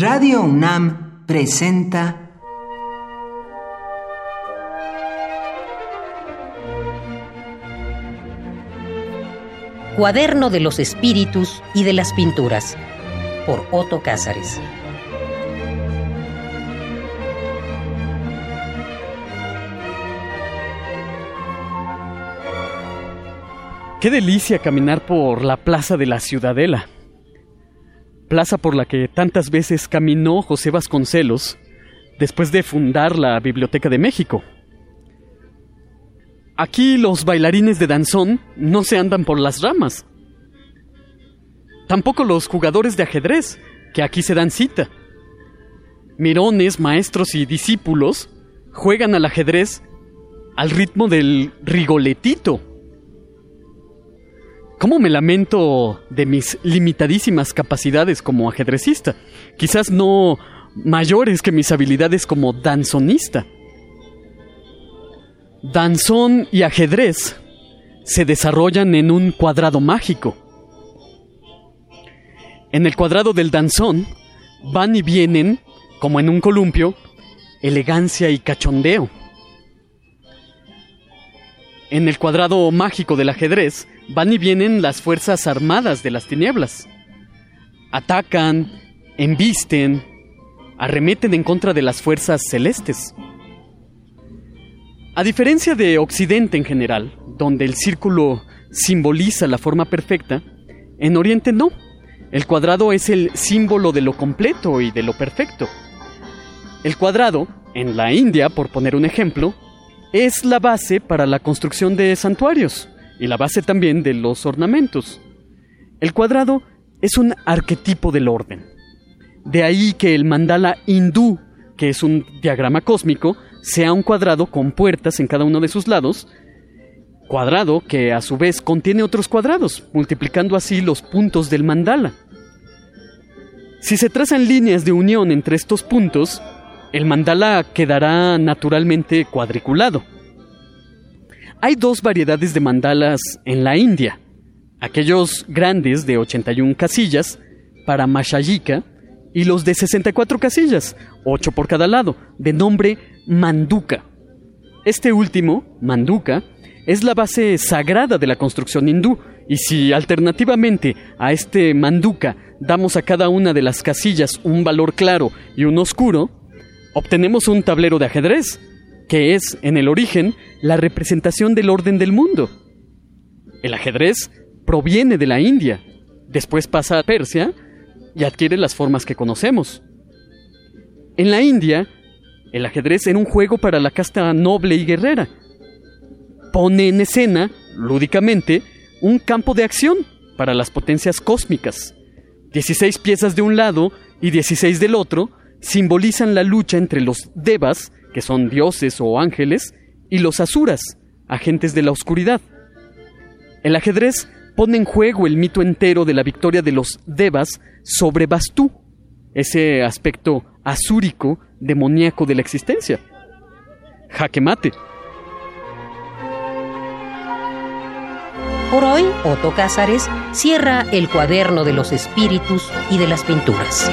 Radio UNAM presenta Cuaderno de los Espíritus y de las Pinturas por Otto Cázares. Qué delicia caminar por la plaza de la Ciudadela. Plaza por la que tantas veces caminó José Vasconcelos después de fundar la Biblioteca de México. Aquí los bailarines de danzón no se andan por las ramas. Tampoco los jugadores de ajedrez, que aquí se dan cita. Mirones, maestros y discípulos juegan al ajedrez al ritmo del rigoletito ¿Cómo me lamento de mis limitadísimas capacidades como ajedrecista? Quizás no mayores que mis habilidades como danzonista. Danzón y ajedrez se desarrollan en un cuadrado mágico. En el cuadrado del danzón van y vienen, como en un columpio, elegancia y cachondeo. En el cuadrado mágico del ajedrez van y vienen las fuerzas armadas de las tinieblas. Atacan, embisten, arremeten en contra de las fuerzas celestes. A diferencia de Occidente en general, donde el círculo simboliza la forma perfecta, en Oriente no. El cuadrado es el símbolo de lo completo y de lo perfecto. El cuadrado, en la India, por poner un ejemplo, es la base para la construcción de santuarios y la base también de los ornamentos. El cuadrado es un arquetipo del orden. De ahí que el mandala hindú, que es un diagrama cósmico, sea un cuadrado con puertas en cada uno de sus lados, cuadrado que a su vez contiene otros cuadrados, multiplicando así los puntos del mandala. Si se trazan líneas de unión entre estos puntos, el mandala quedará naturalmente cuadriculado. Hay dos variedades de mandalas en la India. Aquellos grandes de 81 casillas para Mashayika y los de 64 casillas, 8 por cada lado, de nombre Manduka. Este último, Manduka, es la base sagrada de la construcción hindú, y si alternativamente a este Manduka damos a cada una de las casillas un valor claro y un oscuro, obtenemos un tablero de ajedrez, que es, en el origen, la representación del orden del mundo. El ajedrez proviene de la India, después pasa a Persia y adquiere las formas que conocemos. En la India, el ajedrez era un juego para la casta noble y guerrera. Pone en escena, lúdicamente, un campo de acción para las potencias cósmicas. 16 piezas de un lado y 16 del otro simbolizan la lucha entre los devas que son dioses o ángeles, y los asuras, agentes de la oscuridad. El ajedrez pone en juego el mito entero de la victoria de los devas sobre Bastú, ese aspecto asúrico, demoníaco de la existencia. Jaque mate. Por hoy, Otto Cázares cierra el cuaderno de los espíritus y de las pinturas.